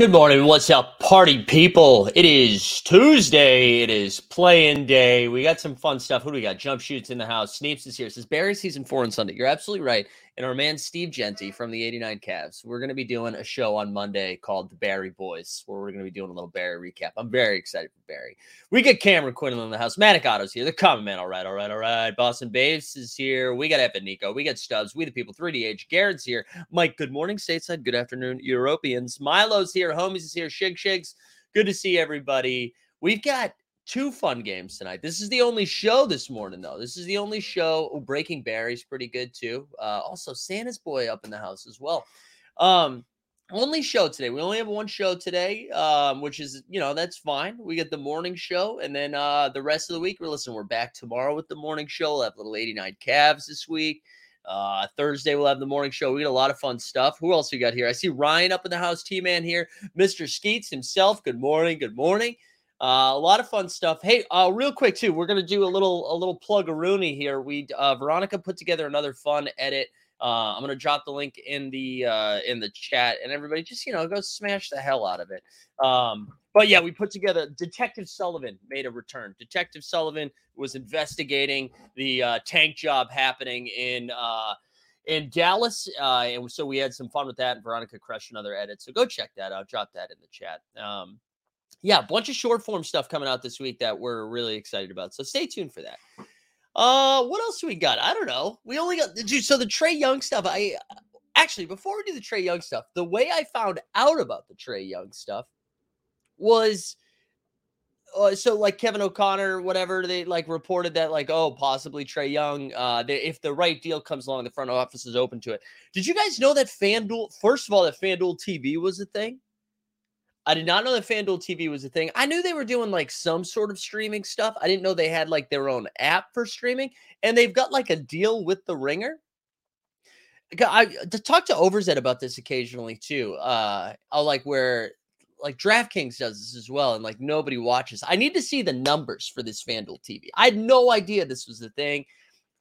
Good morning. What's up, party people? It is Tuesday. It is playing day. We got some fun stuff. Who do we got? Jump shoots in the house. Sneeps is here. It says Barry season four on Sunday. You're absolutely right. And our man Steve Genty from the 89 Cavs. We're going to be doing a show on Monday called The Barry Boys, where we're going to be doing a little Barry recap. I'm very excited for Barry. We get Cameron Quinlan in the house. Matic Otto's here. The common man. All right, all right, all right. Boston Babes is here. We got Evan Nico. We got Stubbs. We the people. 3DH. Garrett's here. Mike, good morning, stateside. Good afternoon, Europeans. Milo's here. Homies is here. Shig Shigs. Good to see everybody. We've got two fun games tonight. This is the only show this morning, though. This is the only show. Breaking Barry's pretty good too. Uh, also, Santa's boy up in the house as well. Um, only show today. We only have one show today, um, which is you know that's fine. We get the morning show, and then uh, the rest of the week. We're listen. We're back tomorrow with the morning show. We'll have little eighty nine Cavs this week. Uh, Thursday we'll have the morning show. We got a lot of fun stuff. Who else we got here? I see Ryan up in the house. T man here. Mr. Skeets himself. Good morning. Good morning. Uh, a lot of fun stuff. Hey, uh, real quick too, we're gonna do a little a little plug a Rooney here. We uh, Veronica put together another fun edit. Uh, I'm gonna drop the link in the uh, in the chat, and everybody just you know go smash the hell out of it. Um, but yeah, we put together. Detective Sullivan made a return. Detective Sullivan was investigating the uh, tank job happening in uh, in Dallas, uh, and so we had some fun with that. And Veronica crushed another edit, so go check that out. Drop that in the chat. Um, yeah, a bunch of short form stuff coming out this week that we're really excited about. So stay tuned for that. Uh, what else do we got? I don't know. We only got the dude, so the Trae Young stuff. I actually before we do the Trae Young stuff, the way I found out about the Trae Young stuff was uh, so like Kevin O'Connor, whatever they like reported that like oh possibly Trae Young, uh, if the right deal comes along, the front office is open to it. Did you guys know that FanDuel? First of all, that FanDuel TV was a thing. I did not know that FanDuel TV was a thing. I knew they were doing like some sort of streaming stuff. I didn't know they had like their own app for streaming, and they've got like a deal with the Ringer. I to talk to Overzet about this occasionally too. Uh, I'll like where like DraftKings does this as well, and like nobody watches. I need to see the numbers for this FanDuel TV. I had no idea this was the thing,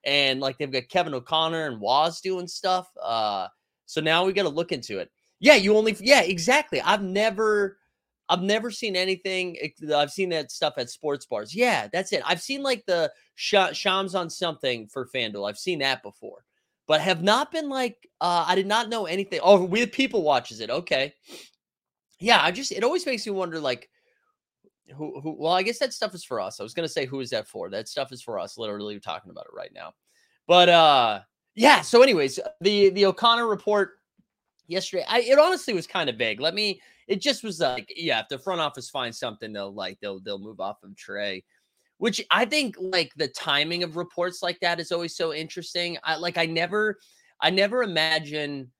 and like they've got Kevin O'Connor and Waz doing stuff. Uh, so now we got to look into it. Yeah, you only yeah, exactly. I've never I've never seen anything. I've seen that stuff at sports bars. Yeah, that's it. I've seen like the sh- Shams on something for FanDuel. I've seen that before, but have not been like uh I did not know anything. Oh, we people watches it. Okay. Yeah, I just it always makes me wonder like who who well, I guess that stuff is for us. I was gonna say who is that for? That stuff is for us, literally talking about it right now. But uh yeah, so anyways, the the O'Connor report yesterday. I it honestly was kind of vague. Let me. It just was uh, like, yeah, if the front office finds something, they'll like they'll they'll move off of Trae, which I think like the timing of reports like that is always so interesting. I like I never I never imagine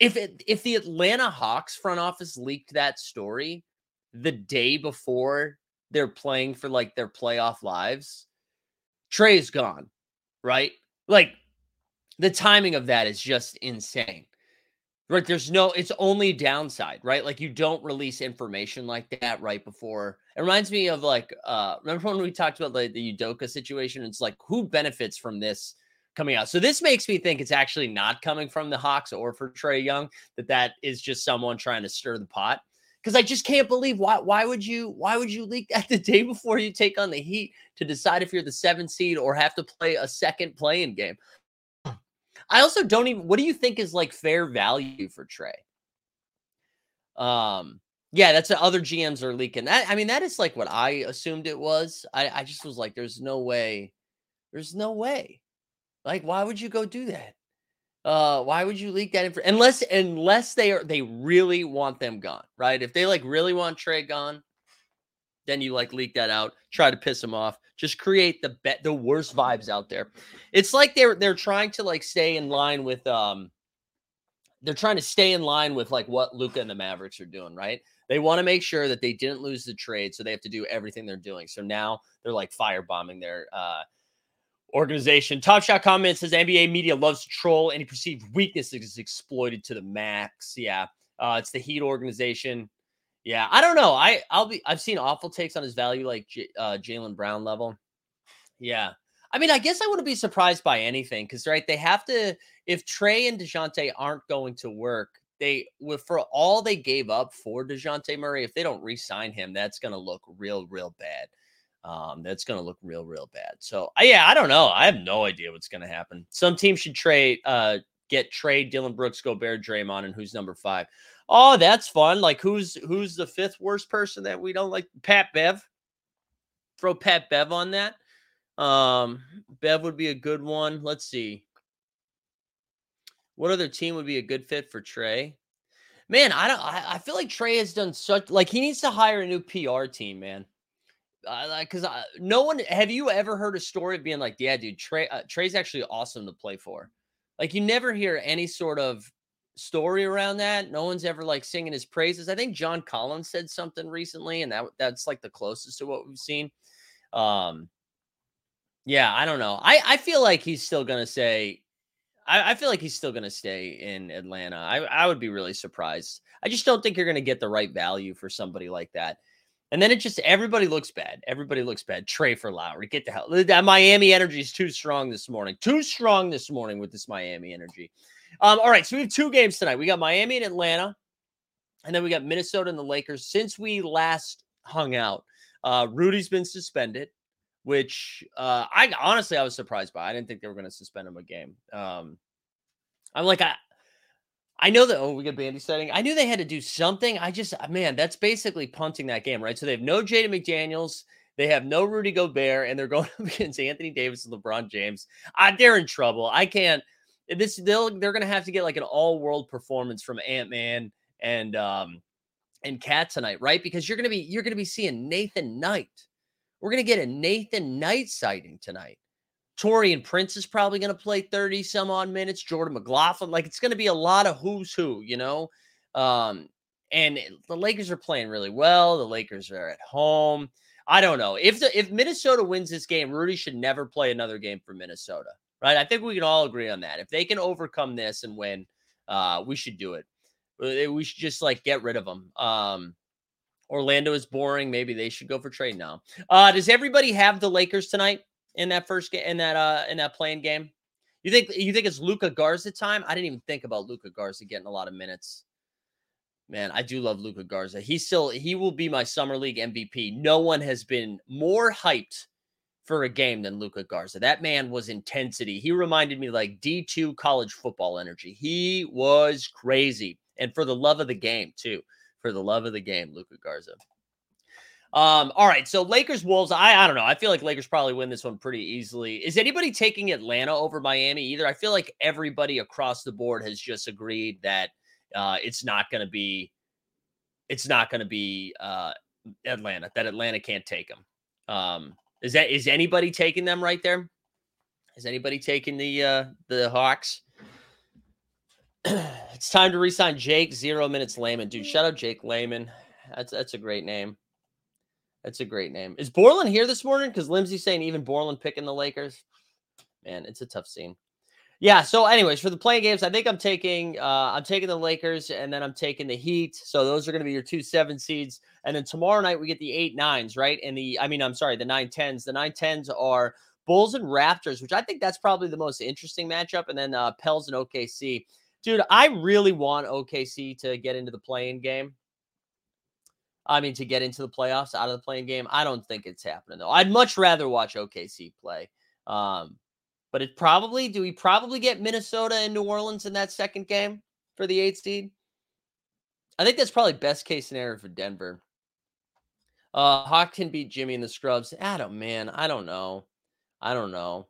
if it if the Atlanta Hawks front office leaked that story the day before they're playing for like their playoff lives, Trae's gone, right? Like the timing of that is just insane. Right. There's no, it's only downside, right? Like you don't release information like that right before. It reminds me of like, uh, remember when we talked about like the Udoka situation? It's like who benefits from this coming out? So this makes me think it's actually not coming from the Hawks or for Trae Young, that that is just someone trying to stir the pot. because I just can't believe why why would you why would you leak that the day before you take on the Heat to decide if you're the seventh seed or have to play a second playing game? I also don't even what do you think is like fair value for Trae? Um yeah, that's other GMs are leaking. That I mean, that is like what I assumed it was. I, I just was like, there's no way, there's no way. Like, why would you go do that? Uh, why would you leak that info? Unless unless they are they really want them gone, right? If they like really want Trae gone, then you like leak that out, try to piss them off, just create the bet the worst vibes out there. It's like they're they're trying to like stay in line with um they're trying to stay in line with like what Luka and the Mavericks are doing, right? They want to make sure that they didn't lose the trade, so they have to do everything they're doing. So now they're like firebombing their uh organization. Top Shot comments says NBA media loves to troll. Any perceived weakness is exploited to the max. Yeah, uh, it's the Heat organization. Yeah, I don't know. I I'll be. I've seen awful takes on his value, like J- uh, Jaylen Brown level. Yeah, I mean, I guess I wouldn't be surprised by anything because right, they have to. If Trae and Dejounte aren't going to work, they with for all they gave up for Dejounte Murray, if they don't re-sign him, that's going to look real, real bad um, that's going to look real, real bad. So, uh, yeah, I don't know. I have no idea what's going to happen. Some team should trade, uh, get trade Dillon Brooks, Gobert, Draymond, and who's number five. Oh, that's fun. Like, who's who's the fifth worst person that we don't like? Pat Bev. Throw Pat Bev on that. Um, Bev would be a good one. Let's see. What other team would be a good fit for Trae? Man, I don't. I, I feel like Trae has done such. Like, he needs to hire a new PR team, man because no one have you ever heard a story of being like, yeah, dude, Trae. uh, Trae's actually awesome to play for. Like you never hear any sort of story around that. No one's ever like singing his praises. I think John Collins said something recently, and that that's like the closest to what we've seen. Um, yeah, I don't know. I I feel like he's still gonna say. I, I feel like he's still gonna stay in Atlanta. I I would be really surprised. I just don't think you're gonna get the right value for somebody like that. And then it just everybody looks bad. Everybody looks bad. Trae for Lowry. Get the hell. That Miami energy is too strong this morning. Too strong this morning with this Miami energy. Um, all right, so we have two games tonight. We got Miami and Atlanta, and then we got Minnesota and the Lakers. Since we last hung out, uh, Rudy's been suspended, which uh, I honestly I was surprised by. I didn't think they were going to suspend him a game. Um, I'm like I I know that. Oh, we got Bandy setting. I knew they had to do something. I just, uh, man, that's basically punting that game, right? So they have no Jaden McDaniels, they have no Rudy Gobert, and they're going up against Anthony Davis and LeBron James. Uh, they're in trouble. I can't. This they'll they're gonna have to get like an all world performance from Ant Man and um and KAT tonight, right? Because you're gonna be you're gonna be seeing Nathan Knight. We're gonna get a Nathan Knight sighting tonight. Taurean Prince is probably to play 30 some odd minutes. Jordan McLaughlin, like it's to be a lot of who's who, you know? Um, and the Lakers are playing really well. The Lakers are at home. I don't know. If the, if Minnesota wins this game, Rudy should never play another game for Minnesota. Right? I think we can all agree on that. If they can overcome this and win, uh, we should do it. Uh, we should just like get rid of them. Um, Orlando is boring. Maybe they should go for trade now. Uh, does everybody have the Lakers tonight? in that first game in that uh in that playing game? You think you think it's Luka Garza time? I didn't even think about Luka Garza getting a lot of minutes. Man, I do love Luka Garza. He still he will be my summer league MVP. No one has been more hyped for a game than Luka Garza. That man was intensity. He reminded me like D2 college football energy. He was crazy. And for the love of the game, too. For the love of the game, Luka Garza. Um, all right, so Lakers Wolves. I I don't know. I feel like Lakers probably win this one pretty easily. Is anybody taking Atlanta over Miami either? I feel like everybody across the board has just agreed that uh, it's not going to be it's not going to be uh, Atlanta. That Atlanta can't take them. Um, is that is anybody taking them right there? Is anybody taking the uh, the Hawks? it's time to resign Jake. Zero minutes Layman, dude. Shout out Jake Layman. That's that's a great name. That's a great name. Is Borland here this morning? Because Limsey's saying even Borland picking the Lakers. Man, it's a tough scene. Yeah. So, anyways, for the playing games, I think I'm taking uh I'm taking the Lakers and then I'm taking the Heat. So those are going to be your two seven seeds. And then tomorrow night we get the eight nines, right? And the I mean, I'm sorry, the nine tens. The nine tens are Bulls and Raptors, which I think that's probably the most interesting matchup. And then uh Pels and OKC. Dude, I really want OKC to get into the playing game. I mean, to get into the playoffs out of the playing game. I don't think it's happening though. I'd much rather watch OKC play. Um, but it probably do we probably get Minnesota and New Orleans in that second game for the eight seed? I think that's probably best case scenario for Denver. Uh Hawk can beat Jimmy and the Scrubs. Adam, man, I don't know. I don't know.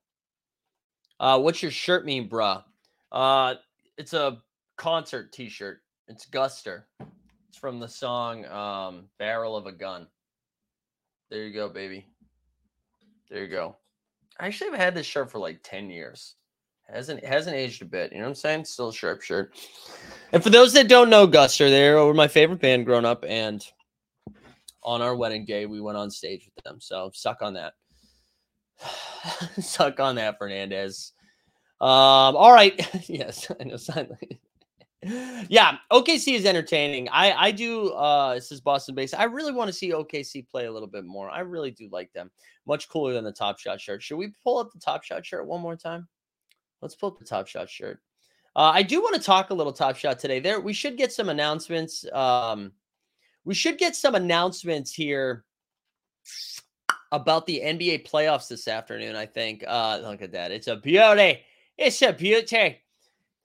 Uh, what's your shirt mean, bruh? Uh, it's a concert T-shirt. It's Guster. It's from the song um, "Barrel of a Gun." There you go, baby. There you go. I actually have had this shirt for like ten years. hasn't hasn't aged a bit. You know what I'm saying? Still a sharp shirt. And for those that don't know Guster, they were my favorite band growing up, and on our wedding day, we went on stage with them. So suck on that. suck on that, Fernandez. Um, all right. yes, I know silently. Yeah, OKC is entertaining. I I do uh this is Boston based. I really want to see OKC play a little bit more. I really do like them. Much cooler than the Top Shot shirt. Should we pull up the Top Shot shirt one more time? Let's pull up the Top Shot shirt. Uh, I do want to talk a little Top Shot today. There we should get some announcements. Um we should get some announcements here about the NBA playoffs this afternoon, I think. Uh look at that. It's a beauty. It's a beauty.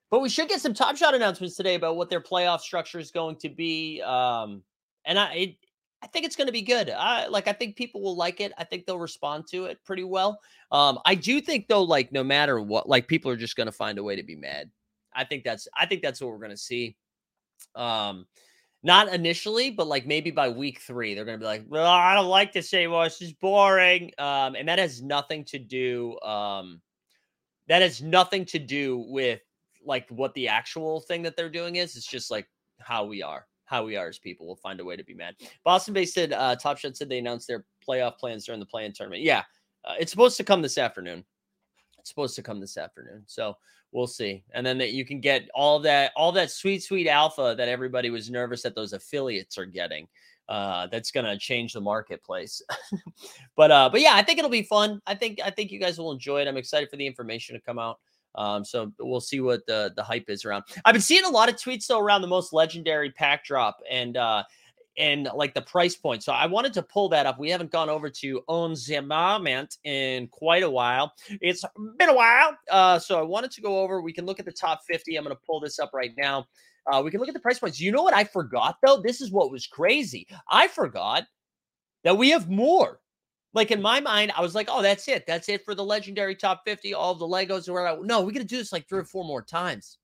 But we should get some Top Shot announcements today about what their playoff structure is going to be. Um, and I, it, I think it's going to be good. I like. I think people will like it. I think they'll respond to it pretty well. Um, I do think though, like no matter what, like people are just going to find a way to be mad. I think that's. I think that's what we're going to see. Um, not initially, but like maybe by week three, they're going to be like, "Well, I don't like this anymore. It's just boring." Um, and that has nothing to do. Um, that has nothing to do with like what the actual thing that they're doing is. It's just like how we are, how we are as people. We'll find a way to be mad. Boston based said, uh, Top Shot said they announced their playoff plans during the play-in tournament. Yeah, uh, it's supposed to come this afternoon. It's supposed to come this afternoon. So we'll see. And then that you can get all that, all that sweet, sweet alpha that everybody was nervous that those affiliates are getting. Uh, that's gonna change the marketplace. but uh, but yeah, I think it'll be fun. I think I think you guys will enjoy it. I'm excited for the information to come out. Um, so we'll see what the the hype is around. I've been seeing a lot of tweets though around the most legendary pack drop and uh and like the price point. So I wanted to pull that up. We haven't gone over to On the in quite a while. It's been a while. Uh, so I wanted to go over. We can look at the top 50. I'm going to pull this up right now. Uh, we can look at the price points. You know what I forgot though? This is what was crazy. I forgot that we have more. Like in my mind, I was like, oh, that's it. That's it for the legendary top 50, all the Legos. Or no, we're gonna do this like three or four more times.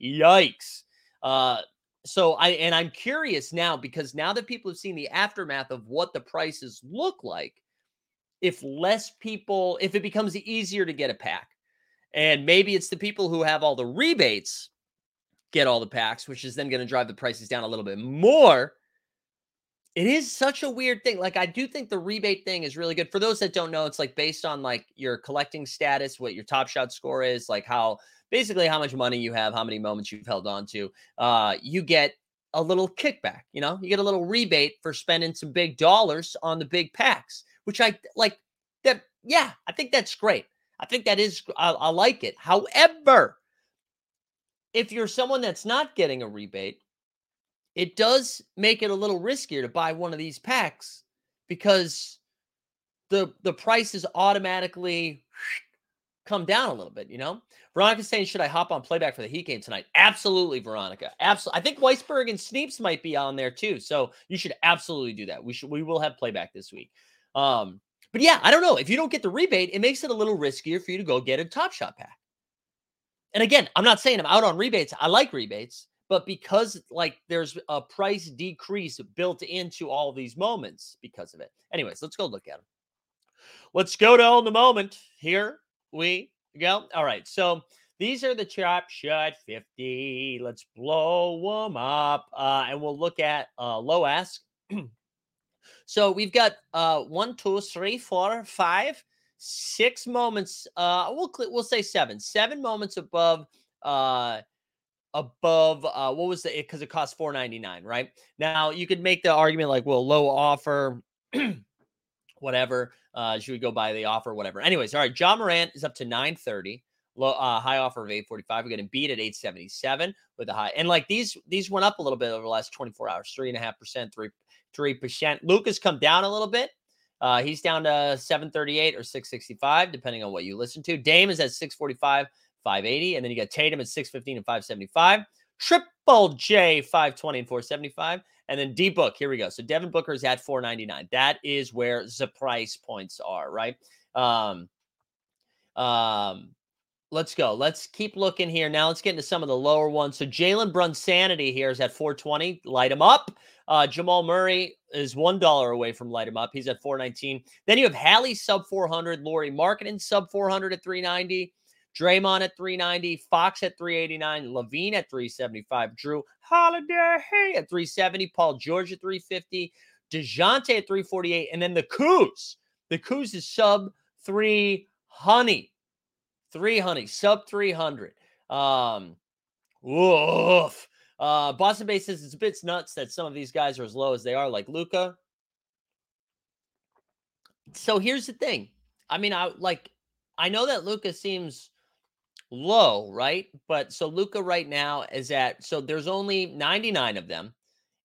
Yikes. Uh so I and I'm curious now because now that people have seen the aftermath of what the prices look like, if less people, if it becomes easier to get a pack, and maybe it's the people who have all the rebates get all the packs, which is then going to drive the prices down a little bit more. It is such a weird thing. Like I do think the rebate thing is really good. For those that don't know, it's like based on like your collecting status, what your top shot score is, like how basically how much money you have, how many moments you've held on to. Uh, you get a little kickback, you know, you get a little rebate for spending some big dollars on the big packs, which I like that. Yeah, I think that's great. I think that is, I, I like it. However, if you're someone that's not getting a rebate, it does make it a little riskier to buy one of these packs because the the price is automatically come down a little bit, you know? Veronica's saying, should I hop on playback for the Heat game tonight? Absolutely, Veronica. Absolutely. I think Weisberg and Sneeps might be on there too. So you should absolutely do that. We should we will have playback this week. Um, but yeah, I don't know. If you don't get the rebate, it makes it a little riskier for you to go get a top shot pack. And again, I'm not saying I'm out on rebates. I like rebates, but because like there's a price decrease built into all these moments because of it. Anyways, let's go look at them. Let's go to on the moment. Here we go. All right. So these are the Top Shot 50. Let's blow them up. Uh, and we'll look at uh, low ask. so we've got uh, one, two, three, four, five, six moments. Uh, we'll we'll say seven, seven moments above uh above uh what was the because it cost 499 right now you could make the argument like well low offer whatever uh should we go buy the offer whatever anyways all right Ja Morant is up to 930 low uh, high offer of 845. We got beat at 877 with a high. And like these, these went up a little bit over the last 24 hours, three and a half percent, three, three percent. Luka's come down a little bit. Uh, he's down to 738 or 665, depending on what you listen to. Dame is at 645, 580. And then you got Tatum at 615 and 575. Triple J 520 and 475. And then D Book, here we go. So Devin Booker is at 499. That is where the price points are, right? Um, um, let's go. Let's keep looking here. Now let's get into some of the lower ones. So Jalen Brunsanity here is at 420. Light him up. Uh, Jamal Murray is one dollar away from light him up. He's at 419. Then you have Hallie sub 400, Lauri Markkanen sub 400 at 390. Draymond at 390, Fox at 389, LaVine at 375, Jrue Holiday at 370, Paul George at 350, DeJounte at 348, and then the Coos. The Coos is sub 3 honey. Three honey, sub 300. Um, woof. Uh, Boston Bay says it's a bit nuts that some of these guys are as low as they are, like Luka. So here's the thing. I mean, I like I know that Luka seems low, right? But so Luka right now is at so there's only 99 of them,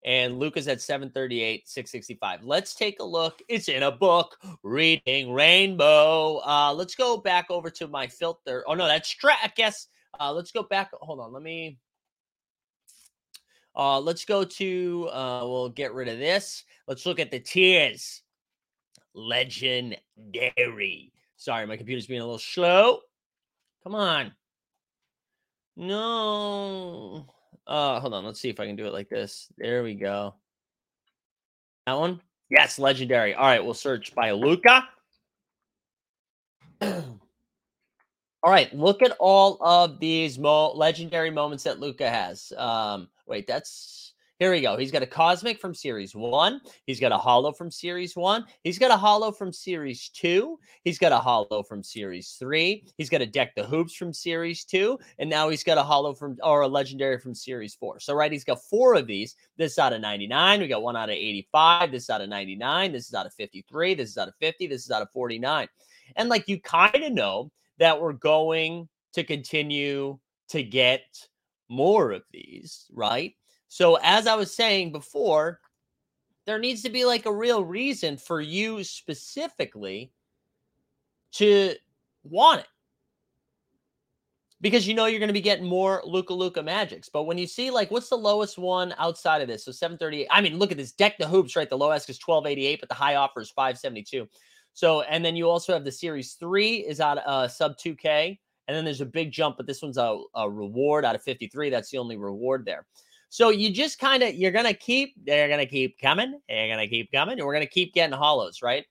and Luka's at 738, 665. Let's take a look. It's in a book, Reading Rainbow. Uh, let's go back over to my filter. Oh no, that's Strat. I guess. Uh, let's go back. Hold on. Let me. Uh, let's go to. Uh, we'll get rid of this. Let's look at the tiers. Legendary. Sorry, my computer's being a little slow. Come on. No. Uh, hold on. Let's see if I can do it like this. There we go. That one? Yes, legendary. All right, we'll search by Luka. all right, look at all of these mo- legendary moments that Luka has. Um, wait, that's here we go. He's got a cosmic from series one. He's got a hollow from series one. He's got a hollow from series two. He's got a hollow from series three. He's got a deck the hoops from series two. And now he's got a hollow from or a legendary from series four. So, right, he's got four of these. This out of 99. We got one out of 85. This out of 99. This is out of 53. This is out of 50. This is out of 49. And like you kind of know that we're going to continue to get more of these, right? So, as I was saying before, there needs to be like a real reason for you specifically to want it. Because you know you're going to be getting more Luka Luka magics. But when you see like what's the lowest one outside of this? So 738. I mean, look at this deck the hoops, right? The low lowest is 1288, but the high offer is 572. So, and then you also have the series three is out uh sub 2K. And then there's a big jump, but this one's a, a reward out of 53. That's the only reward there. So you just kind of you're gonna keep they're gonna keep coming, they're gonna keep coming, and we're gonna keep getting hollows, right?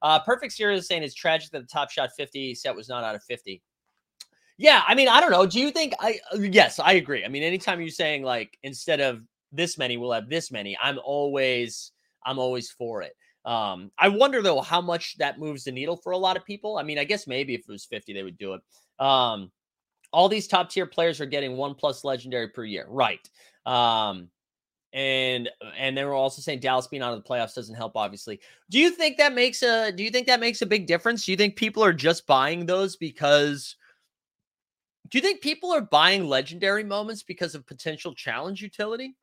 Uh, Perfect Series is saying it's tragic that the top shot 50 set was not out of 50. Yeah, I mean, I don't know. Do you think I uh, yes, I agree. I mean, anytime you're saying like instead of this many, we'll have this many, I'm always I'm always for it. Um, I wonder though how much that moves the needle for a lot of people. I mean, I guess maybe if it was 50, they would do it. Um, all these top tier players are getting one plus legendary per year, right? Um, and and they were also saying Dallas being out of the playoffs doesn't help. Obviously, do you think that makes a do you think that makes a big difference? Do you think people are just buying those because? Do you think people are buying legendary moments because of potential challenge utility?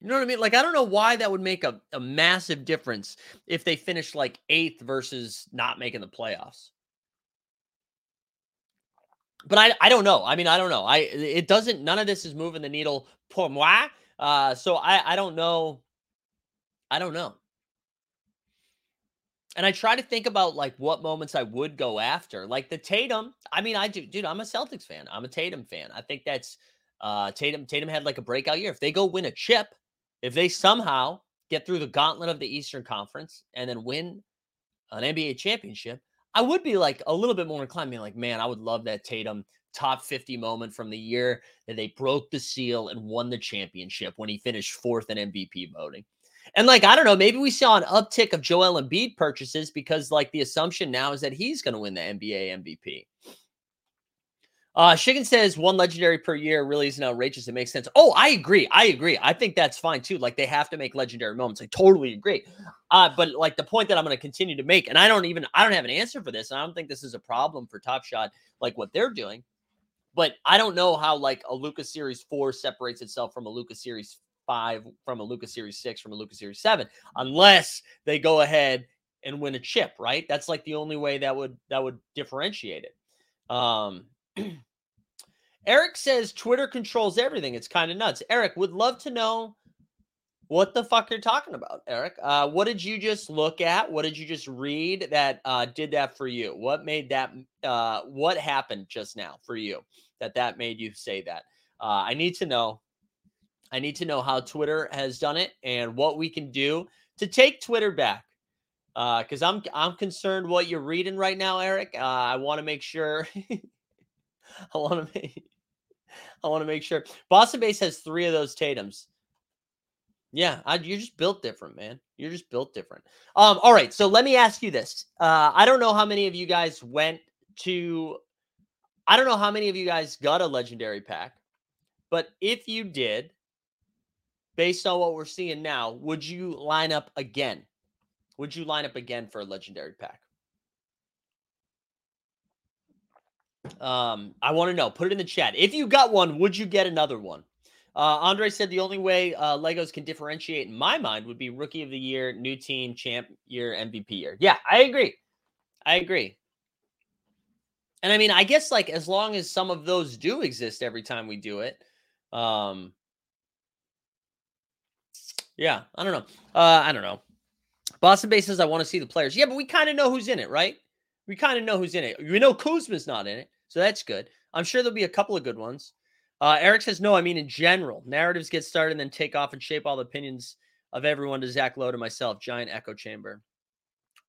You know what I mean? Like, I don't know why that would make a, a massive difference if they finish like eighth versus not making the playoffs but I, I don't know. I mean, I don't know. I it doesn't. None of this is moving the needle pour moi. Uh, so I I don't know. I don't know. And I try to think about like what moments I would go after, like the Tatum. I mean, I do, dude. I'm a Celtics fan. I'm a Tatum fan. I think that's uh Tatum. Tatum had like a breakout year. If they go win a chip, if they somehow get through the gauntlet of the Eastern Conference and then win an NBA championship, I would be like a little bit more inclined, being like, man, I would love that Tatum top 50 moment from the year that they broke the seal and won the championship when he finished fourth in MVP voting. And like, I don't know, maybe we saw an uptick of Joel Embiid purchases because like the assumption now is that he's going to win the NBA MVP. Uh, Shiggin says one legendary per year really isn't outrageous. It makes sense. Oh, I agree. I agree. I think that's fine too. Like they have to make legendary moments. I totally agree. Uh, but like the point that I'm going to continue to make, and I don't even I don't have an answer for this. I don't think this is a problem for Top Shot, like what they're doing. But I don't know how like a Luka's Series four separates itself from a Luka's Series five, from a Luka's Series six, from a Luka's Series seven, unless they go ahead and win a chip. Right? That's like the only way that would that would differentiate it. Um. Eric says Twitter controls everything. It's kind of nuts. Eric would love to know what the fuck you're talking about, Eric. Uh, what did you just look at? What did you just read that uh, did that for you? What made that? Uh, what happened just now for you that that made you say that? Uh, I need to know. I need to know how Twitter has done it and what we can do to take Twitter back. Because uh, I'm I'm concerned what you're reading right now, Eric. Uh, I want to make sure. I want to make I want to make sure. Boston base has three of those Tatums. Yeah, I, you're just built different, man. You're just built different. Um, all right, so let me ask you this. Uh, I don't know how many of you guys went to. I don't know how many of you guys got a legendary pack, but if you did, based on what we're seeing now, would you line up again? Would you line up again for a legendary pack? Um, I want to know. Put it in the chat. If you got one, would you get another one? Uh, Andre said the only way uh, Legos can differentiate, in my mind, would be Rookie of the Year, New Team, Champ Year, MVP Year. Yeah, I agree. I agree. And I mean, I guess like as long as some of those do exist every time we do it, um, yeah, I don't know. Uh, I don't know. Boston Bay says I want to see the players. Yeah, but we kind of know who's in it, right? We kind of know who's in it. We know Kuzma's not in it. So that's good. I'm sure there'll be a couple of good ones. Uh, Eric says, no, I mean, in general, narratives get started and then take off and shape all the opinions of everyone to Zach Lowe to myself. Giant echo chamber.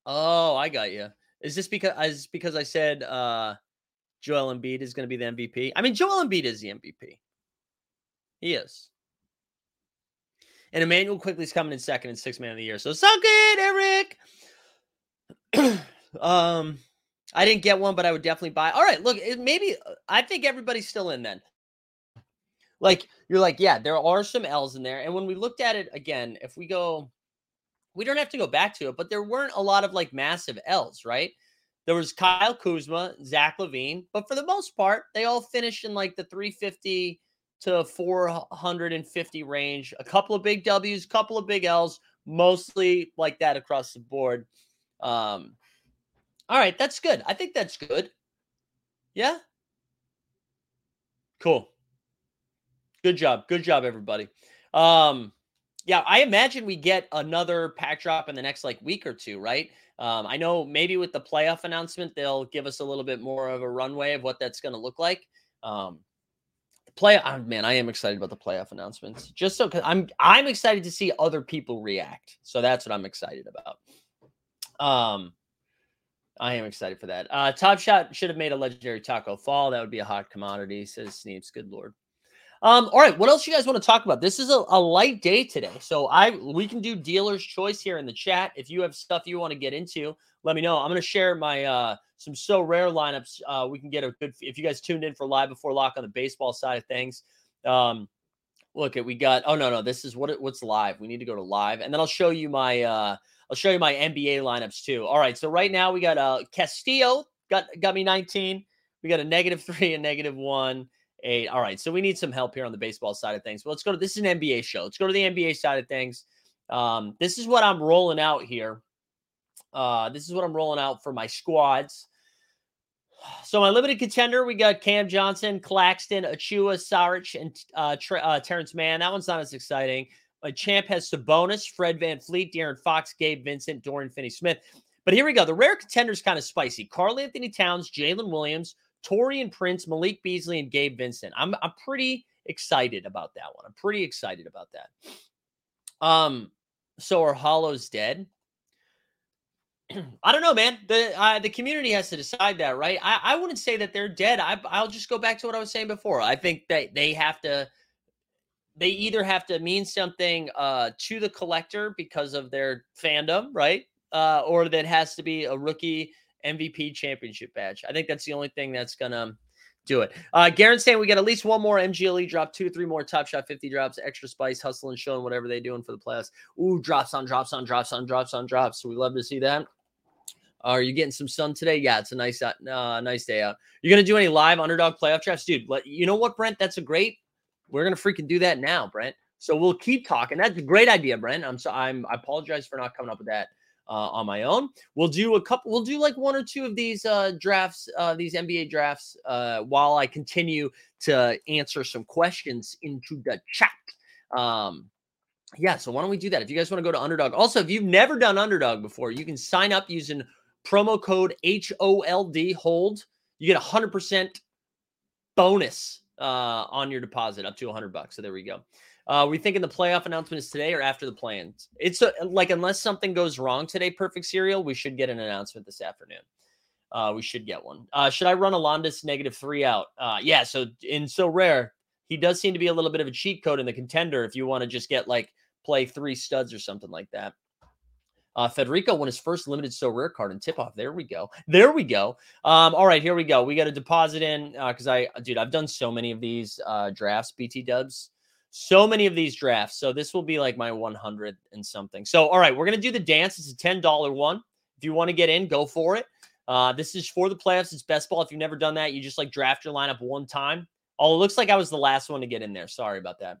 Oh, I got you. Is this because, is because I said uh, Joel Embiid is going to be the MVP? I mean, Joel Embiid is the MVP. He is. And Immanuel Quickley's coming in second and sixth man of the year. So suck it, Eric. um, I didn't get one, but I would definitely buy. All right, look, maybe uh, I think everybody's still in then. Like you're like, yeah, there are some L's in there. And when we looked at it again, if we go, we don't have to go back to it, but there weren't a lot of like massive L's, right? There was Kyle Kuzma, Zach LaVine, but for the most part, they all finished in like the 350 to 450 range. A couple of big W's, couple of big L's, mostly like that across the board. Um, all right, that's good. I think that's good. Yeah. Cool. Good job. Good job, everybody. Um, yeah, I imagine we get another pack drop in the next like week or two, right? Um, I know maybe with the playoff announcement, they'll give us a little bit more of a runway of what that's going to look like. Um, the play, oh, man, I am excited about the playoff announcements. Just so because I'm I'm excited to see other people react. So that's what I'm excited about. Um, I am excited for that. Uh, Top Shot should have made a legendary Tacko Fall. That would be a hot commodity, says Sneeps. Good lord. Um, all right, what else you guys want to talk about? This is a, a light day today, so I we can do dealer's choice here in the chat. If you have stuff you want to get into, let me know. I'm going to share my uh some Sorare lineups. Uh, we can get a good if you guys tuned in for live before lock on the baseball side of things. Um, look at we got. Oh no no, this is what what's live. We need to go to live, and then I'll show you my uh I'll show you my NBA lineups too. All right, so right now we got uh Castillo got got me 19. We got a negative three and negative one, eight. All right, so we need some help here on the baseball side of things. But let's go to this is an NBA show. Let's go to the NBA side of things. Um, this is what I'm rolling out here. Uh, this is what I'm rolling out for my squads. So my limited contender, we got Cam Johnson, Claxton, Achiuwa, Saric, and uh, uh, Terance Mann. That one's not as exciting. My champ has Sabonis, Fred VanVleet, De'Aaron Fox, Gabe Vincent, Dorian Finney Smith. But here we go. The rare contender's kind of spicy. Karl-Anthony Towns, Jalen Williams, Taurean Prince, Malik Beasley, and Gabe Vincent. I'm I'm pretty excited about that one. I'm pretty excited about that. Um, so are Hollows dead? I don't know, man. The uh, the community has to decide that, right? I, I wouldn't say that they're dead. I, I'll just go back to what I was saying before. I think that they have to they either have to mean something uh, to the collector because of their fandom, right? Uh, or that has to be a rookie MVP championship badge. I think that's the only thing that's gonna Do it. Uh, Garen saying we got at least one more MGLE drop, two, three more Top Shot 50 drops, extra spice, hustle hustling, showing whatever they're doing for the playoffs. Ooh, drops on drops on drops on drops on drops. So we love to see that. Are you getting some sun today? Yeah, it's a nice, uh, nice day out. You're gonna do any live underdog playoff drafts, dude? You know what, Brent? That's a great. We're gonna freaking do that now, Brent. So we'll keep talking. That's a great idea, Brent. I'm so I'm. I apologize for not coming up with that uh, on my own. We'll do a couple. We'll do like one or two of these uh, drafts, uh, these NBA drafts, uh, while I continue to answer some questions into the chat. Um, yeah, so why don't we do that? If you guys want to go to Underdog, also if you've never done Underdog before, you can sign up using promo code HOLD hold. You get a hundred percent bonus uh, on your deposit up to a hundred bucks. So there we go. Uh, we thinking the playoff announcement is today or after the plans? It's a, like unless something goes wrong today, perfect serial, we should get an announcement this afternoon. Uh, we should get one. Uh, should I run Alondas negative three out? Uh, yeah. So in Sorare, he does seem to be a little bit of a cheat code in the contender if you want to just get like play three studs or something like that. Uh, Federico won his first limited Sorare card and tip off. There we go. There we go. Um, all right, here we go. We got to deposit in because uh, I, dude, I've done so many of these uh, drafts, BT dubs so many of these drafts. So this will be like my 100 and something. So, all right, we're going to do the dance. It's a $10 one. If you want to get in, go for it. Uh, this is for the playoffs. It's best ball. If you've never done that, you just like draft your lineup one time. Oh, it looks like I was the last one to get in there. Sorry about that.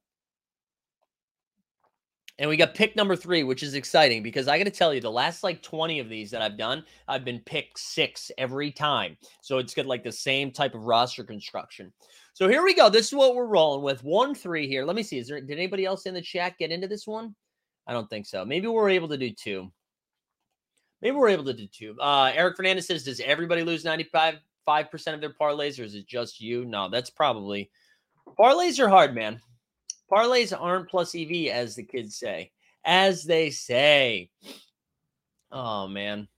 And we got pick number three, which is exciting because I got to tell you, the last like 20 of these that I've done, I've been pick six every time. So it's got like the same type of roster construction. So here we go. This is what we're rolling with. One three here. Let me see. Is there did anybody else in the chat get into this one? I don't think so. Maybe we're able to do two. Maybe we're able to do two. Uh, Eric Fernandez says, Does everybody lose 95 5% of their parlays, or is it just you? No, that's probably parlays are hard, man. Parlays aren't plus EV, as the kids say. As they say. Oh man.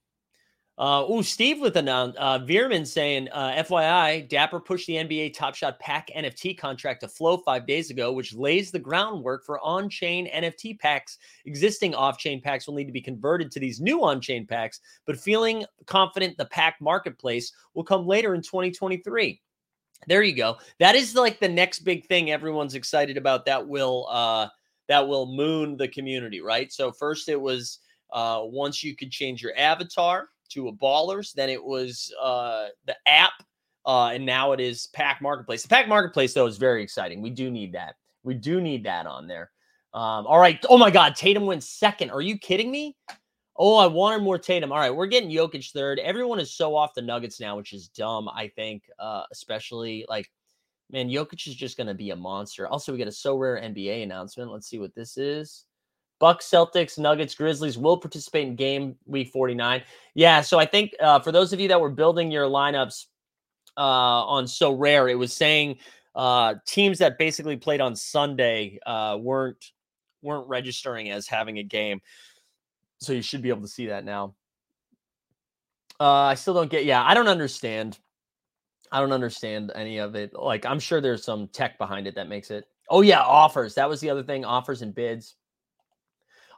Uh, oh, Steve with an uh, Veerman saying, uh, FYI, Dapper pushed the NBA Top Shot Pack NFT contract to flow five days ago, which lays the groundwork for on chain NFT packs. Existing off chain packs will need to be converted to these new on chain packs, but feeling confident the pack marketplace will come later in 2023. There you go. That is like the next big thing everyone's excited about that will uh that will moon the community, right? So first it was uh once you could change your avatar to a ballers. Then it was uh, the app, uh, and now it is Pack Marketplace. The Pack Marketplace though is very exciting. We do need that. We do need that on there. Um, all right. Oh my God, Tatum wins second. Are you kidding me? Oh, I wanted more Tatum. All right, we're getting Jokic third. Everyone is so off the Nuggets now, which is dumb. I think, uh, especially like, man, Jokic is just going to be a monster. Also, we get a Sorare NBA announcement. Let's see what this is. Bucks, Celtics, Nuggets, Grizzlies will participate in game week 49. Yeah, so I think uh, for those of you that were building your lineups uh, on Sorare, it was saying uh, teams that basically played on Sunday uh, weren't weren't registering as having a game. So you should be able to see that now. Uh, I still don't get. Yeah, I don't understand. I don't understand any of it. Like I'm sure there's some tech behind it that makes it. Oh yeah, offers. That was the other thing. Offers and bids.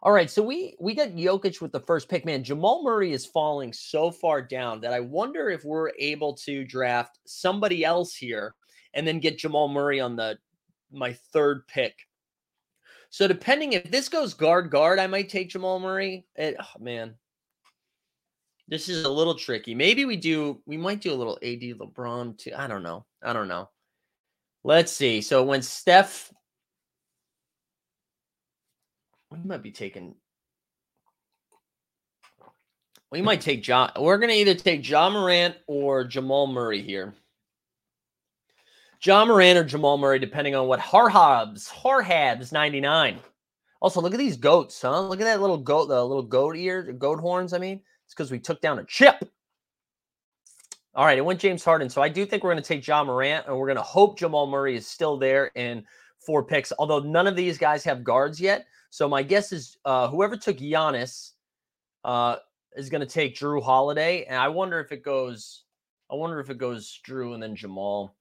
All right, so we we got Jokic with the first pick. Man, Jamal Murray is falling so far down that I wonder if we're able to draft somebody else here and then get Jamal Murray on the my third pick. So depending if this goes guard guard, I might take Jamal Murray. It, oh, man, this is a little tricky. Maybe we do. We might do a little AD LeBron too. I don't know. I don't know. Let's see. So when Steph we might be taking. We might take Ja. We're to either take Ja Morant or Jamal Murray here. Ja Morant or Jamal Murray, depending on what Harhabs, Harhabs 99. Also, look at these goats, huh? Look at that little goat, the little goat ear, goat horns. I mean, it's because we took down a chip. All right, it went James Harden. So I do think we're going to take Ja Morant, and we're going to hope Jamal Murray is still there in four picks. Although none of these guys have guards yet, so my guess is uh, whoever took Giannis uh, is going to take Jrue Holiday, and I wonder if it goes. I wonder if it goes Jrue and then Jamal.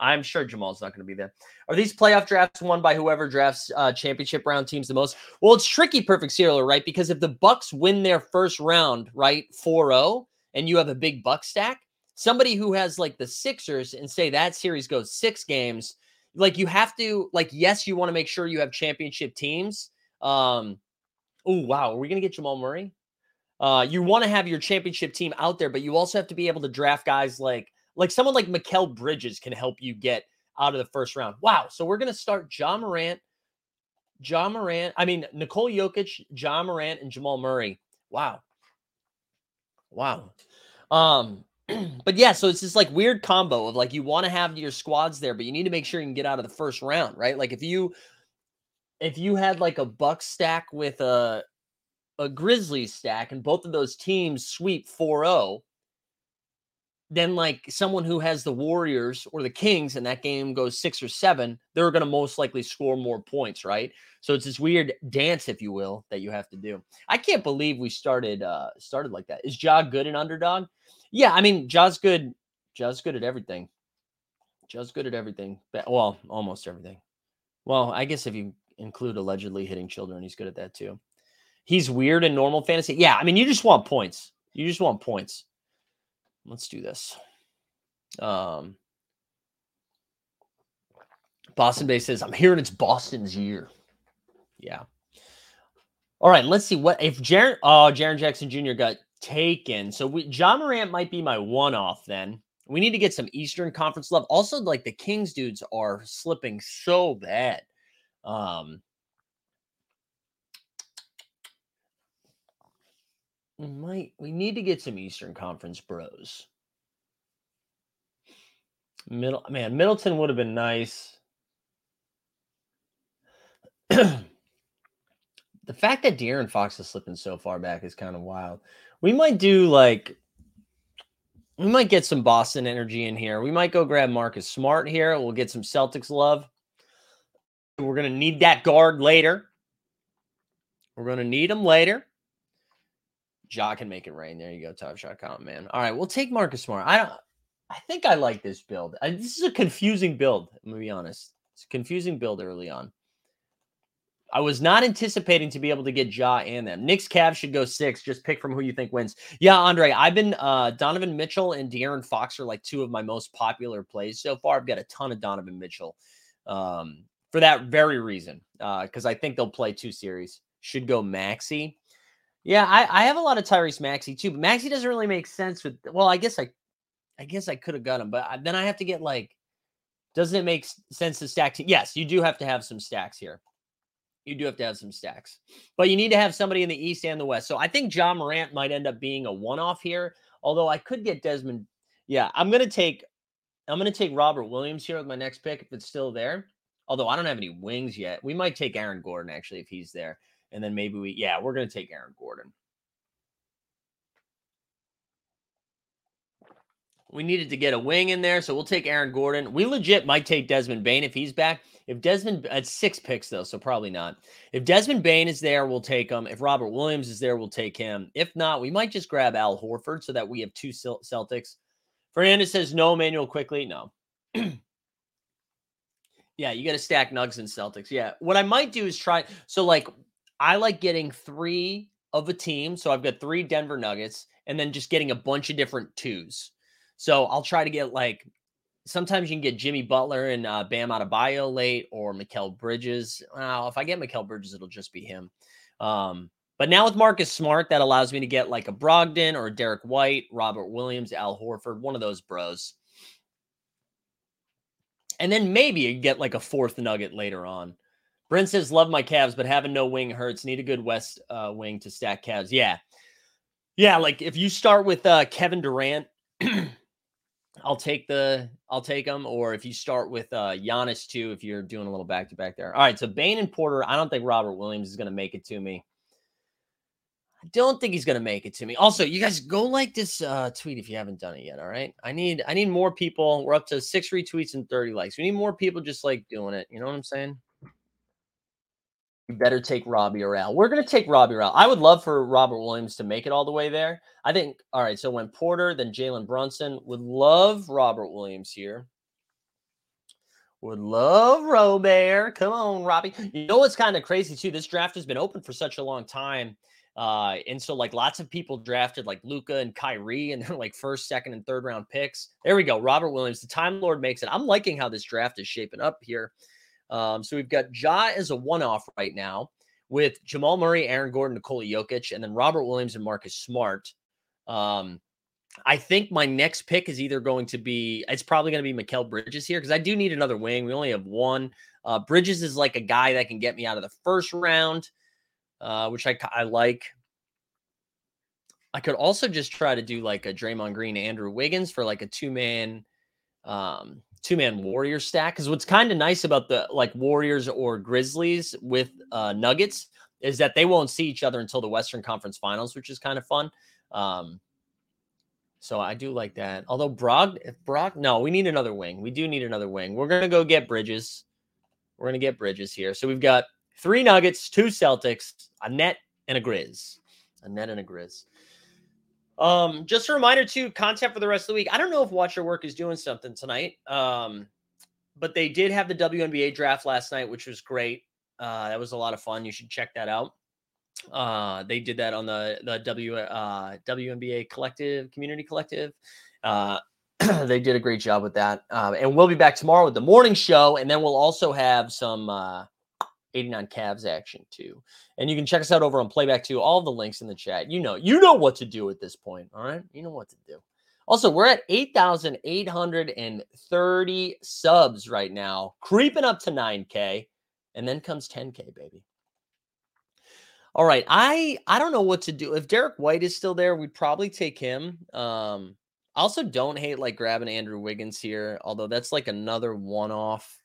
I'm sure Jamal's not going to be there. Are these playoff drafts won by whoever drafts uh, championship round teams the most? Well, it's tricky, perfect serial, right? Because if the Bucks win their first round, right, 4-0, and you have a big buck stack, somebody who has like the Sixers and say that series goes six games, like you have to like yes, you want to make sure you have championship teams. Um, oh wow, are we gonna get Jamal Murray? Uh, you want to have your championship team out there, but you also have to be able to draft guys like like someone like Mikal Bridges can help you get out of the first round. Wow. So we're gonna start Ja Morant, Ja Morant. I mean Nikola Jokic, Ja Morant, and Jamal Murray. Wow. Wow. Um, but yeah, so it's this like weird combo of like you want to have your squads there, but you need to make sure you can get out of the first round, right? Like if you if you had like a buck stack with a a Grizzlies stack and both of those teams sweep 4-0, then like someone who has the Warriors or the Kings and that game goes 6 or 7, they're going to most likely score more points, right? So it's this weird dance if you will that you have to do. I can't believe we started uh started like that. Is Ja good an underdog? Yeah, I mean, Ja's good. Ja's good at everything. Ja's good at everything. Well, almost everything. Well, I guess if you include allegedly hitting children, he's good at that too. He's weird in normal fantasy. Yeah, I mean, you just want points. You just want points. Let's do this. Um, Boston Bay says, I'm hearing it's Boston's year. Yeah. All right, let's see what if Jaren oh Jaren Jackson Jr. got taken. So we Ja Morant might be my one off then. We need to get some Eastern Conference love. Also, like the Kings dudes are slipping so bad. Um we might we need to get some Eastern Conference bros. Middle man, Middleton would have been nice. the fact that De'Aaron Fox is slipping so far back is kind of wild. We might do like we might get some Boston energy in here. We might go grab Marcus Smart here. We'll get some Celtics love. We're to need that guard later. We're to need him later. Ja can make it rain. There you go, Top Shot man. All right, we'll take Marcus Smart. I don't. I think I like this build. I, this is a confusing build. I'm gonna be honest. It's a confusing build early on. I was not anticipating to be able to get Ja and them. Knicks Cavs should go six. Just pick from who you think wins. Yeah, Andre, I've been uh Donovan Mitchell and De'Aaron Fox are like two of my most popular plays so far. I've got a ton of Donovan Mitchell um, for that very reason. Uh, because I think they'll play two series. Should go Maxey. Yeah, I, I have a lot of Tyrese Maxey too, but Maxey doesn't really make sense with well, I guess I I guess I could have got him, but then I have to get like doesn't it make sense to stack? Yes, you do have to have some stacks here you do have to have some stacks. But you need to have somebody in the East and the West. So I think Ja Morant might end up being a one-off here. Although I could get Desmond. Yeah, I'm gonna take I'm gonna take Robert Williams here with my next pick if it's still there. Although I don't have any wings yet. We might take Aaron Gordon actually if he's there. And then maybe we yeah, we're gonna take Aaron Gordon. We needed to get a wing in there, so we'll take Aaron Gordon. We legit might take Desmond Bane if he's back. If Desmond at six picks though, so probably not. If Desmond Bane is there, we'll take him. If Robert Williams is there, we'll take him. If not, we might just grab Al Horford so that we have two Celtics. Fernandez says no. Manuel quickly, no. yeah, you got to stack Nugs and Celtics. Yeah, what I might do is try. So like, I like getting three of a team. So I've got three Denver Nuggets, and then just getting a bunch of different twos. So I'll try to get like sometimes you can get Jimmy Butler and uh, Bam Adebayo late or Mikal Bridges. Well, if I get Mikal Bridges, it'll just be him. Um, but now with Marcus Smart, that allows me to get like a Brogdon or a Derrick White, Robert Williams, Al Horford, one of those bros. And then maybe you get like a fourth nugget later on. Brent says, Love my Cavs, but having no wing hurts. Need a good West uh, wing to stack Cavs. Yeah. Yeah. Like if you start with uh, Kevin Durant, I'll take the I'll take them. Or if you start with uh Giannis too, if you're doing a little back to back there. All right, so Bane and Porter. I don't think Robert Williams is going to make it to me. I don't think he's going to make it to me. Also, you guys go like this uh, tweet if you haven't done it yet. All right, I need I need more people. We're up to six retweets and thirty likes. We need more people just like doing it. You know what I'm saying? We better take Robbie or We're going to take Robbie or I would love for Robert Williams to make it all the way there. I think, all right, so when Porter, then Jalen Brunson. Would love Robert Williams here. Would love Robert. Come on, Robbie. You know what's kind of crazy, too? This draft has been open for such a long time. Uh, and so like lots of people drafted like Luka and Kyrie and they're like first, second, and third round picks. There we go. Robert Williams, the Time Lord makes it. I'm liking how this draft is shaping up here. Um, so we've got Ja as a one-off right now with Jamal Murray, Aaron Gordon, Nikola Jokic, and then Robert Williams and Marcus Smart. Um, I think my next pick is either going to be it's probably going to be Mikal Bridges here because I do need another wing. We only have one. Uh, Bridges is like a guy that can get me out of the first round uh, which I, I like. I could also just try to do like a Draymond Green, Andrew Wiggins for like a two man, um, two man Warrior stack. Because what's kind of nice about the like Warriors or Grizzlies with uh, Nuggets is that they won't see each other until the Western Conference Finals, which is kind of fun. Um, so I do like that. Although Brock, Brock, no, we need another wing. We do need another wing. We're gonna go get Bridges. We're gonna get Bridges here. So we've got three Nuggets, two Celtics, a net, and a Grizz. A net and a Grizz. Um, just a reminder too, content for the rest of the week. I don't know if Watch Your Work is doing something tonight. Um, but they did have the WNBA draft last night, which was great. Uh, that was a lot of fun. You should check that out. Uh, they did that on the the W uh, WNBA Collective Community Collective. Uh, they did a great job with that. Uh, and we'll be back tomorrow with the morning show, and then we'll also have some uh, 89 Cavs action too. And you can check us out over on Playback too. All the links in the chat. You know, you know what to do at this point. All right. You know what to do. Also, we're at 8,830 subs right now, creeping up to 9K. And then comes 10K, baby. All right. I I don't know what to do. If Derrick White is still there, we'd probably take him. Um, I also don't hate like grabbing Andrew Wiggins here, although that's like another one-off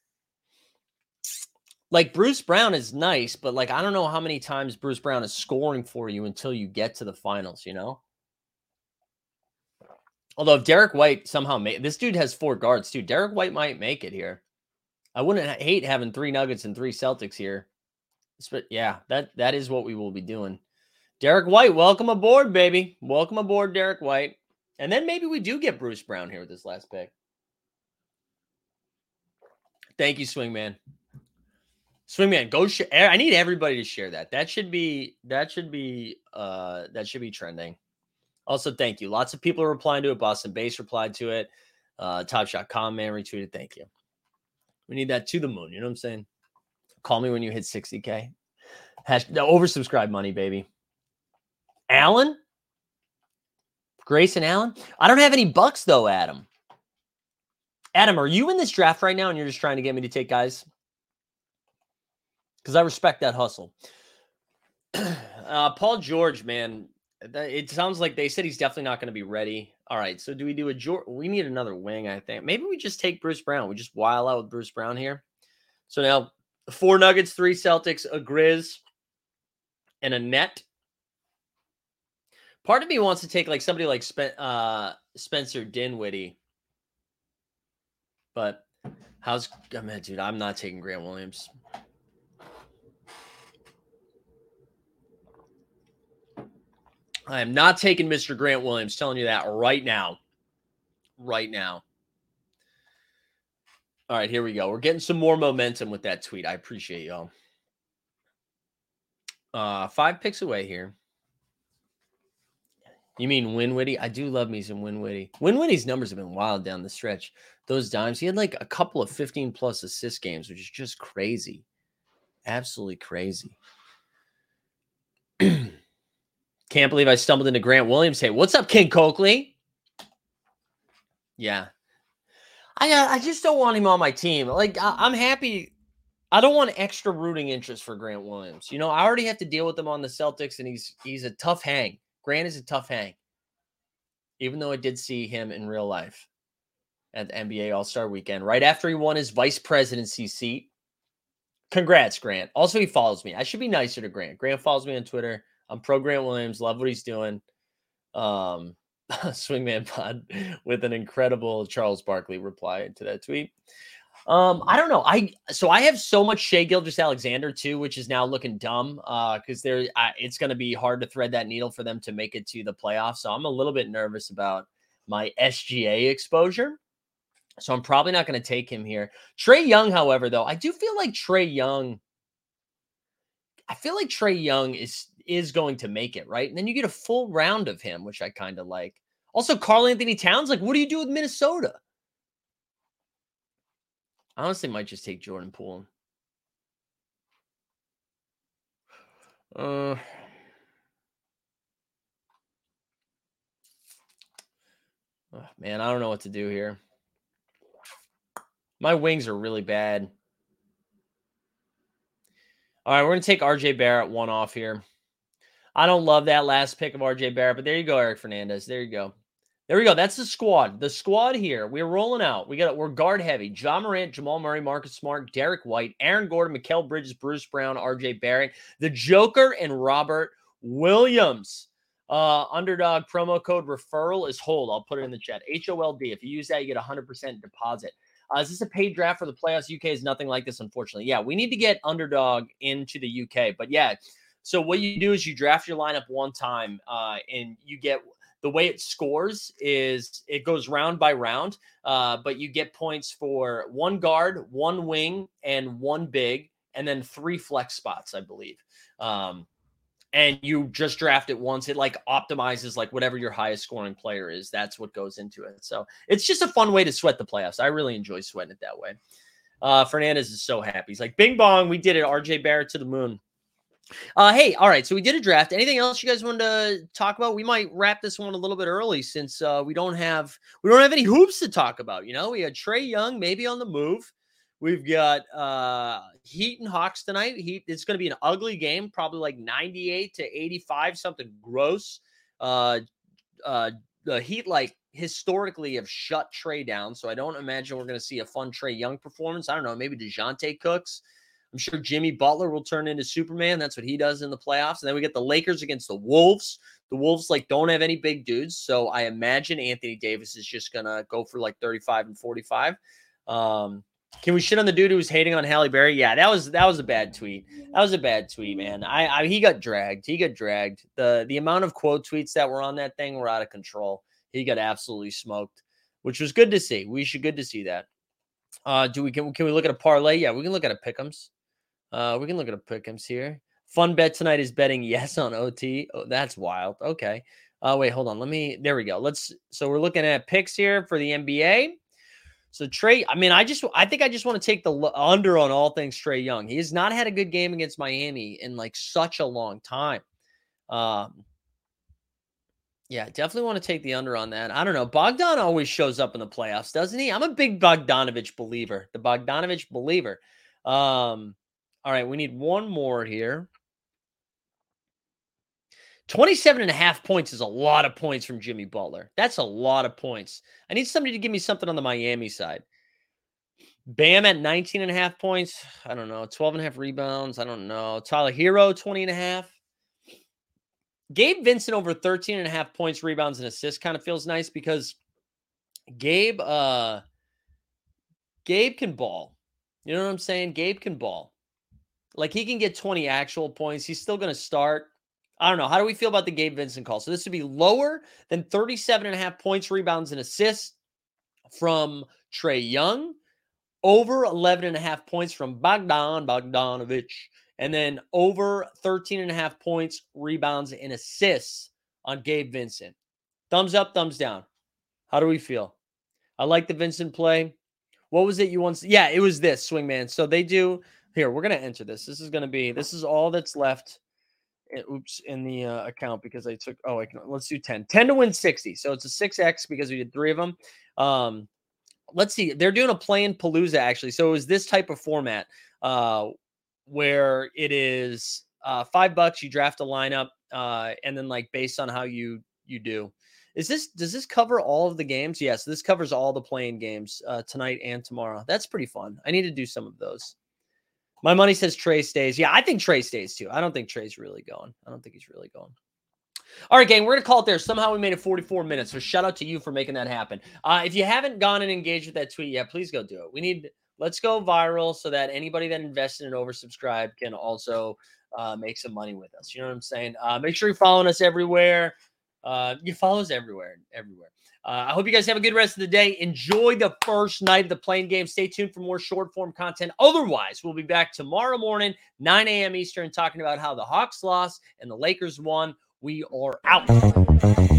like Bruce Brown is nice, but like I don't know how many times Bruce Brown is scoring for you until you get to the finals, you know? Although if Derrick White somehow made this dude has four guards too. Derrick White might make it here. I wouldn't hate having three Nuggets and three Celtics here. But yeah, that that is what we will be doing. Derrick White, welcome aboard, baby. Welcome aboard, Derrick White. And then maybe we do get Bruce Brown here with this last pick. Thank you, Swingman. Swingman, go share. I need everybody to share that. That should be that should be uh that should be trending. Also, thank you. Lots of people are replying to it. Boston Base replied to it. Uh Top Shot Com man retweeted. Thank you. We need that to the moon. You know what I'm saying? Call me when you hit 60k. Hash oversubscribe money, baby. Allen? Grayson Allen? I don't have any bucks though, Adam. Adam, are you in this draft right now and you're just trying to get me to take guys? Because I respect that hustle. uh, Paul George, man, it sounds like they said he's definitely not going to be ready. All right, so do we do a George? We need another wing, I think. Maybe we just take Bruce Brown. We just while out with Bruce Brown here. So now four Nuggets, three Celtics, a Grizz, and a net. Part of me wants to take like somebody like Spen- uh, Spencer Dinwiddie, but how's I mean, dude? I'm not taking Grant Williams. I am not taking Mr. Grant Williams, telling you that right now. Right now. All right, here we go. We're getting some more momentum with that tweet. I appreciate y'all. Uh, five picks away here. You mean Winwitty? I do love me some Winwitty. Winwitty's numbers have been wild down the stretch. Those dimes, he had like a couple of 15 plus assist games, which is just crazy. Absolutely crazy. Can't believe I stumbled into Grant Williams. Hey, what's up, King Coakley? Yeah. I uh, I just don't want him on my team. Like I, am happy. I don't want extra rooting interest for Grant Williams. You know, I already have to deal with him on the Celtics, and he's he's a tough hang. Grant is a tough hang. Even though I did see him in real life at the NBA All Star Weekend, right after he won his vice presidency seat. Congrats, Grant. Also, he follows me. I should be nicer to Grant. Grant follows me on Twitter. I'm pro Grant Williams. Love what he's doing. Um, Swingman Pod with an incredible Charles Barkley reply to that tweet. Um, I don't know. I so I have so much Shai Gilgeous-Alexander too, which is now looking dumb. Uh, because there it's going to be hard to thread that needle for them to make it to the playoffs. So I'm a little bit nervous about my SGA exposure. So I'm probably not going to take him here. Trae Young, however, though, I do feel like Trae Young I feel like Trae Young is is going to make it, right? And then you get a full round of him, which I kind of like. Also, Karl-Anthony Towns, like, what do you do with Minnesota? I honestly might just take Jordan Poole. Uh, oh, man, I don't know what to do here. My wings are really bad. All right, we're going to take RJ Barrett one off here. I don't love that last pick of RJ Barrett, but there you go, Eric Fernandez. There you go. There we go. That's the squad. The squad here. We're rolling out. We got we're guard heavy. Ja Morant, Jamal Murray, Marcus Smart, Derrick White, Aaron Gordon, Mikal Bridges, Bruce Brown, RJ Barrett, the Joker, and Robert Williams. Uh, underdog promo code referral is hold. I'll put it in the chat. H O L D. If you use that, you get a hundred percent deposit. Uh, is this a paid draft for the playoffs? UK is nothing like this, unfortunately. Yeah, we need to get underdog into the UK. But yeah, so what you do is you draft your lineup one time, uh, and you get the way it scores is it goes round by round, uh, but you get points for one guard, one wing, and one big, and then three flex spots, I believe. Um, and you just draft it once. It like optimizes like whatever your highest scoring player is. That's what goes into it. So it's just a fun way to sweat the playoffs. I really enjoy sweating it that way. Uh fernandez is so happy. He's like bing bong we did it. Rj barrett to the moon uh hey all right so we did a draft anything else you guys want to talk about we might wrap this one a little bit early since uh we don't have we don't have any hoops to talk about you know we had Trae young maybe on the move We've got uh, Heat and Hawks tonight. Heat. It's going to be an ugly game, probably like 98 to 85, something gross. Uh, uh, the Heat, like historically, have shut Trae down, so I don't imagine we're going to see a fun Trae Young performance. I don't know, maybe Dejounte Cooks. I'm sure Jimmy Butler will turn into Superman. That's what he does in the playoffs. And then we get the Lakers against the Wolves. The Wolves like don't have any big dudes, so I imagine Anthony Davis is just gonna go for like 35 and 45. Um, can we shit on the dude who was hating on Halle Berry? Yeah, that was that was a bad tweet. That was a bad tweet, man. I, I he got dragged. He got dragged. The the amount of quote tweets that were on that thing were out of control. He got absolutely smoked, which was good to see. We should good to see that. Uh, do we can can we look at a parlay? Yeah, we can look at a pick'ems. Uh, we can look at a pick'ems here. Fun bet tonight is betting yes on OT. Oh, that's wild. Okay. Uh, wait, hold on. Let me. There we go. Let's. So we're looking at picks here for the NBA. So Trae, I mean, I just I think I just want to take the under on all things Trae Young. He has not had a good game against Miami in like such a long time. Um, yeah, definitely want to take the under on that. I don't know. Bogdan always shows up in the playoffs, doesn't he? I'm a big Bogdanovich believer. The Bogdanovich believer. Um, all right, we need one more here. 27 and a half points is a lot of points from Jimmy Butler. That's a lot of points. I need somebody to give me something on the Miami side. Bam at 19 and a half points. I don't know. 12 and a half rebounds. I don't know. Tyler Herro, 20 and a half. Gabe Vincent over 13 and a half points, rebounds, and assists kind of feels nice because Gabe, uh, Gabe can ball. You know what I'm saying? Gabe can ball. Like he can get 20 actual points. He's still going to start. I don't know. How do we feel about the Gabe Vincent call? So this would be lower than 37 and a half points, rebounds, and assists from Trae Young, over 11 and a half points from Bogdan Bogdanovich, and then over 13 and a half points, rebounds, and assists on Gabe Vincent. Thumbs up, thumbs down. How do we feel? I like the Vincent play. What was it you once? Yeah, it was this swingman. So they do here. We're gonna enter this. This is gonna be. This is all that's left oops in the uh, account because I took oh I can let's do 10 10 to win 60 so it's a 6x because we did three of them um let's see they're doing a play in palooza actually. So it was this type of format uh where it is uh five bucks you draft a lineup uh and then like based on how you you do. Is this does this cover all of the games? Yes this covers all the play-in games uh tonight and tomorrow. That's pretty fun. I need to do some of those my money says Trae stays. Yeah, I think Trae stays too. I don't think Trae's really going. I don't think he's really going. All right, gang, we're gonna call it there. Somehow we made it 44 minutes. So shout out to you for making that happen. Uh, if you haven't gone and engaged with that tweet yet, please go do it. We need let's go viral so that anybody that invested and oversubscribed can also uh, make some money with us. You know what I'm saying? Uh, make sure you're following us everywhere. Uh, you follow us everywhere, everywhere. Uh, I hope you guys have a good rest of the day. Enjoy the first night of the play-in game. Stay tuned for more short form content. Otherwise, we'll be back tomorrow morning, 9 a.m. Eastern, talking about how the Hawks lost and the Lakers won. We are out.